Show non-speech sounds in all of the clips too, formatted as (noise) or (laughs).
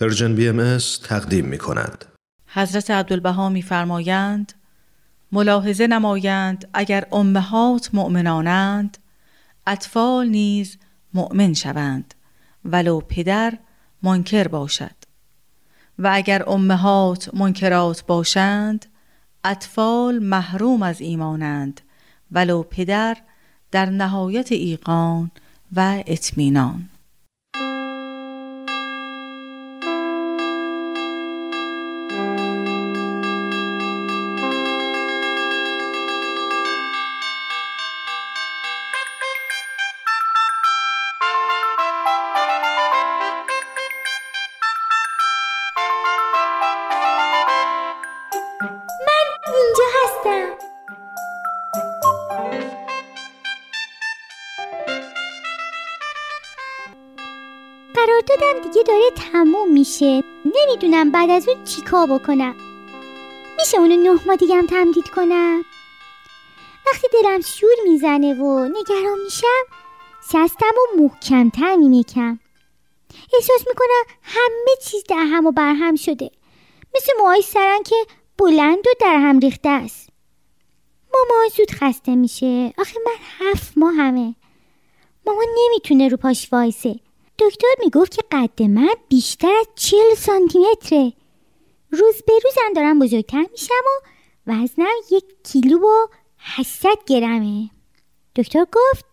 Persian BM تقدیم می کند. حضرت عبدالبها میفرمایند ملاحظه نمایند اگر امهات مؤمنانند اطفال نیز مؤمن شوند ولو پدر منکر باشد و اگر امهات منکرات باشند اطفال محروم از ایمانند ولو پدر در نهایت ایقان و اطمینان دیگه داره تموم میشه. نمی‌دونم بعد از اون چیکار بکنم. میشه اونو نه ما دیگه هم تمدید کنم؟ وقتی دلم شور می‌زنه و نگران میشم سستم و محکمتر میمیکم. احساس می‌کنم همه چیز در هم و بر هم شده. مثل موهای سرن که بلند و در هم ریخته است. ماما زود خسته میشه. آخه من هفت ماه همه. ماما نمی‌تونه رو پاش وایسه. دکتر می‌گفت که قد من بیشتر از چل سانتی متره روز به روزم دارم بزرگتر میشم و وزنم یک کیلو و 800 گرمه. دکتر گفت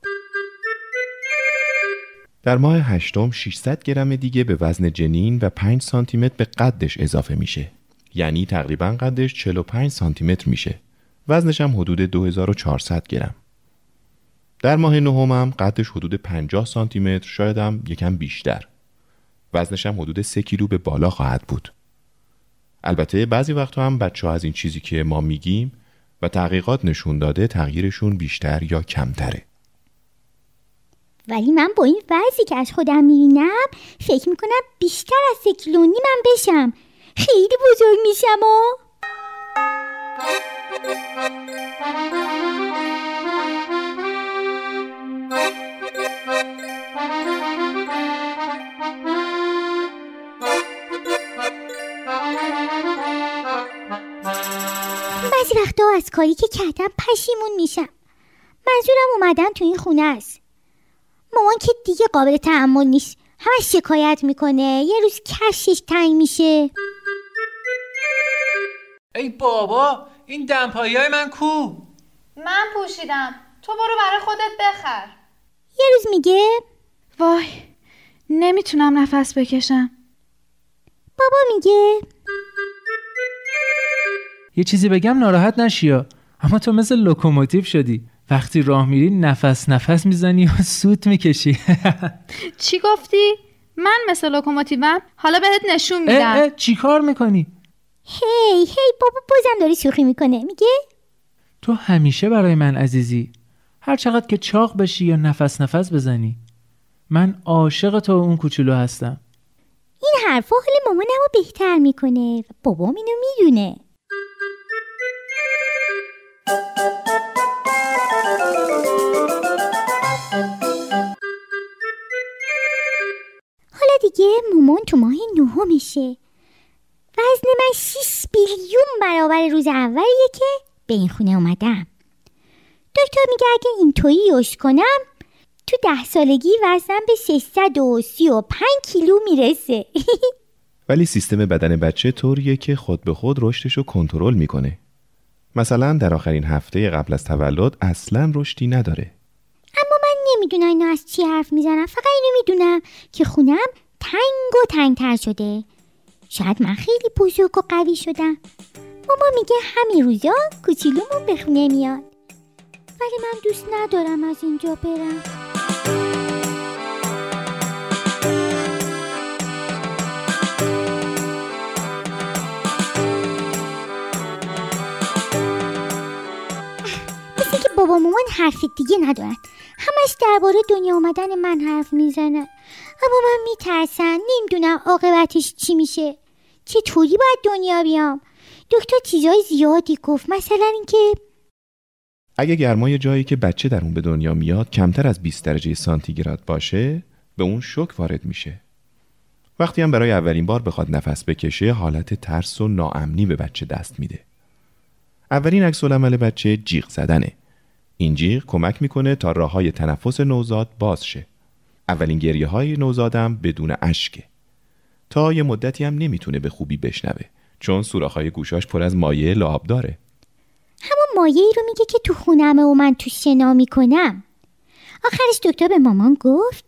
در ماه هشتم 600 گرم دیگه به وزن جنین و 5 سانتی متر به قدش اضافه میشه. یعنی تقریبا قدش 45 سانتی متر میشه. وزنش هم حدود 2400 گرم. در ماه نهمم قدش حدود 50 سانتی متر شاید هم یکم بیشتر. وزنش هم حدود 3 کیلو به بالا خواهد بود. البته بعضی وقتا هم بچه ها از این چیزی که ما میگیم و تحقیقات نشون داده تغییرشون بیشتر یا کمتره. ولی من با این وضعی که از خودم می‌بینم فکر می‌کنم بیشتر از سه کیلو نیمم بشم. خیلی بزرگ میشم و از کاری که کردم پشیمون میشم. منظورم اومدن تو این خونه است. مامان که دیگه قابل تحمل نیست. همش شکایت می‌کنه. یه روز کشش تنگ میشه. ای بابا این دمپایی های من کو؟ من پوشیدم. تو برو برای خودت بخر. یه روز میگه وای نمی‌تونم نفس بکشم. بابا میگه یه چیزی بگم ناراحت نشیا اما تو مثل لوکوموتیو شدی. وقتی راه میری نفس نفس می‌زنی و سوت می‌کشی. (laughs) چی گفتی؟ من مثل لوکوموتیوم؟ حالا بهت نشون میدم. چی کار می‌کنی؟ هی هی بابا بازم داری شوخی می‌کنه. میگه تو همیشه برای من عزیزی. هر چقدر که چاق بشی یا نفس نفس بزنی. من عاشق تو اون کوچولو هستم. این حرفا حال مامانمو بهتر می‌کنه و بابام اینو می‌دونه. دیگه مامان تو ماه نهمشه وزن من 6 بیلیون برابر روز اولیه که به این خونه اومدم. دکتر میگه اگه اینطوری یوش کنم تو ده سالگی وزنم به 635 کیلو می‌رسه. (laughs) ولی سیستم بدن بچه طوریه که خود به خود رشدش رو کنترل می‌کنه. مثلا در آخرین هفته قبل از تولد اصلا رشدی نداره. اما من نمی‌دونم اینو از چی حرف می‌زنم فقط اینو می‌دونم که خونم تنگ و تنگتر شده. شاید من خیلی بزرگ و قوی شدم. ماما میگه همین روزا کوچیلومون به خونه میاد. ولی من دوست ندارم از اینجا برم. حرف دیگه ندارن. همش درباره دنیا آمدن من حرف می‌زنن. اما من میترسم نمی‌دونم عاقبتش چی میشه. چطوری باید دنیا بیام؟ دکتر چیزای زیادی گفت مثلا اینکه اگه گرمای جایی که بچه در اون به دنیا میاد کمتر از 20 درجه سانتیگراد باشه به اون شوک وارد میشه. وقتی هم برای اولین بار بخواد نفس بکشه حالت ترس و ناامنی به بچه دست میده. اولین عکس عمل بچه جیغ زدنه. این جیغ کمک می‌کنه تا راه های تنفس نوزاد باز شه اولین گریه های نوزادم بدون اشکه تا یه مدتی هم نمی‌تونه به خوبی بشنوه چون سوراخ‌های گوشاش پر از مایع لعاب داره. همون مایه ای رو میگه که تو خونمه و من تو شنا می‌کنم. آخرش دکتر به مامان گفت.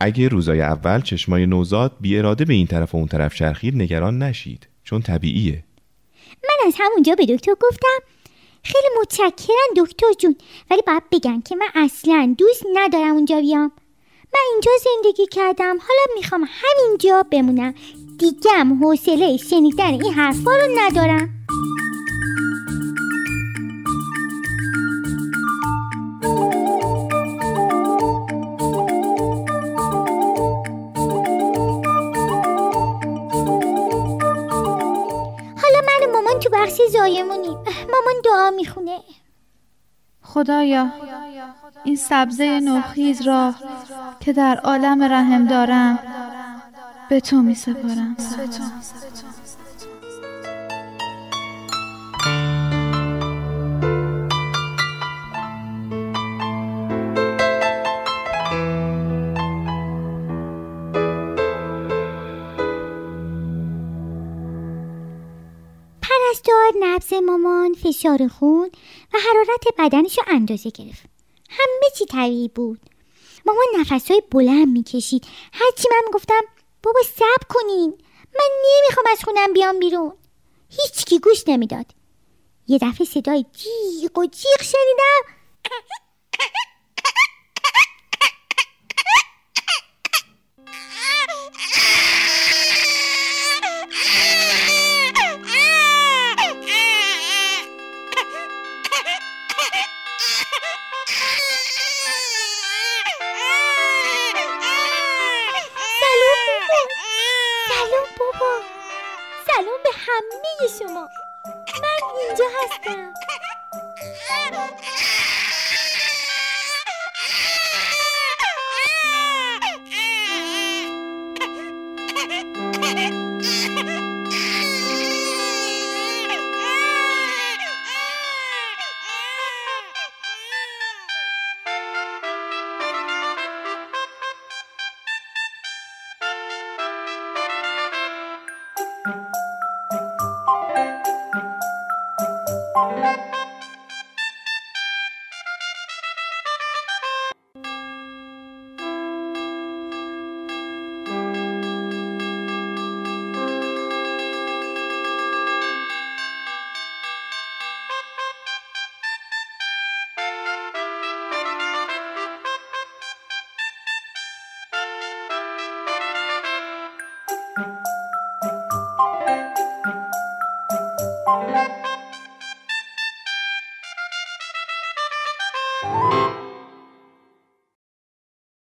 اگه روزای اول چشمای نوزاد بی اراده به این طرف و اون طرف چرخید نگران نشید چون طبیعیه. من از همونجا به دکتر گفتم خیلی متشکرم دکتر جون. ولی باید بگم که من اصلا دوست ندارم اونجا بیام. من اینجا زندگی کردم. حالا می‌خوام همینجا بمونم. دیگم حوصله شنیدن این حرفا رو ندارم. حالا من مامان تو بخش زایمونیم. مامان دعا می‌خونه. خدایا این سبزه نوخیز را که در عالم رحم دارم به تو می سپارم فشار خون و حرارت بدنش رو اندازه گرفت. همه چی طبیعی بود. مامان نفسهای بلند می‌کشید. هرچی من می‌گفتم بابا صبر کنین. من نمی‌خوام از خونم بیام بیرون. هیچکی گوش نمی‌داد. یه دفعه صدای جیغ و جیغ شنیدم. 嗯。Thank you.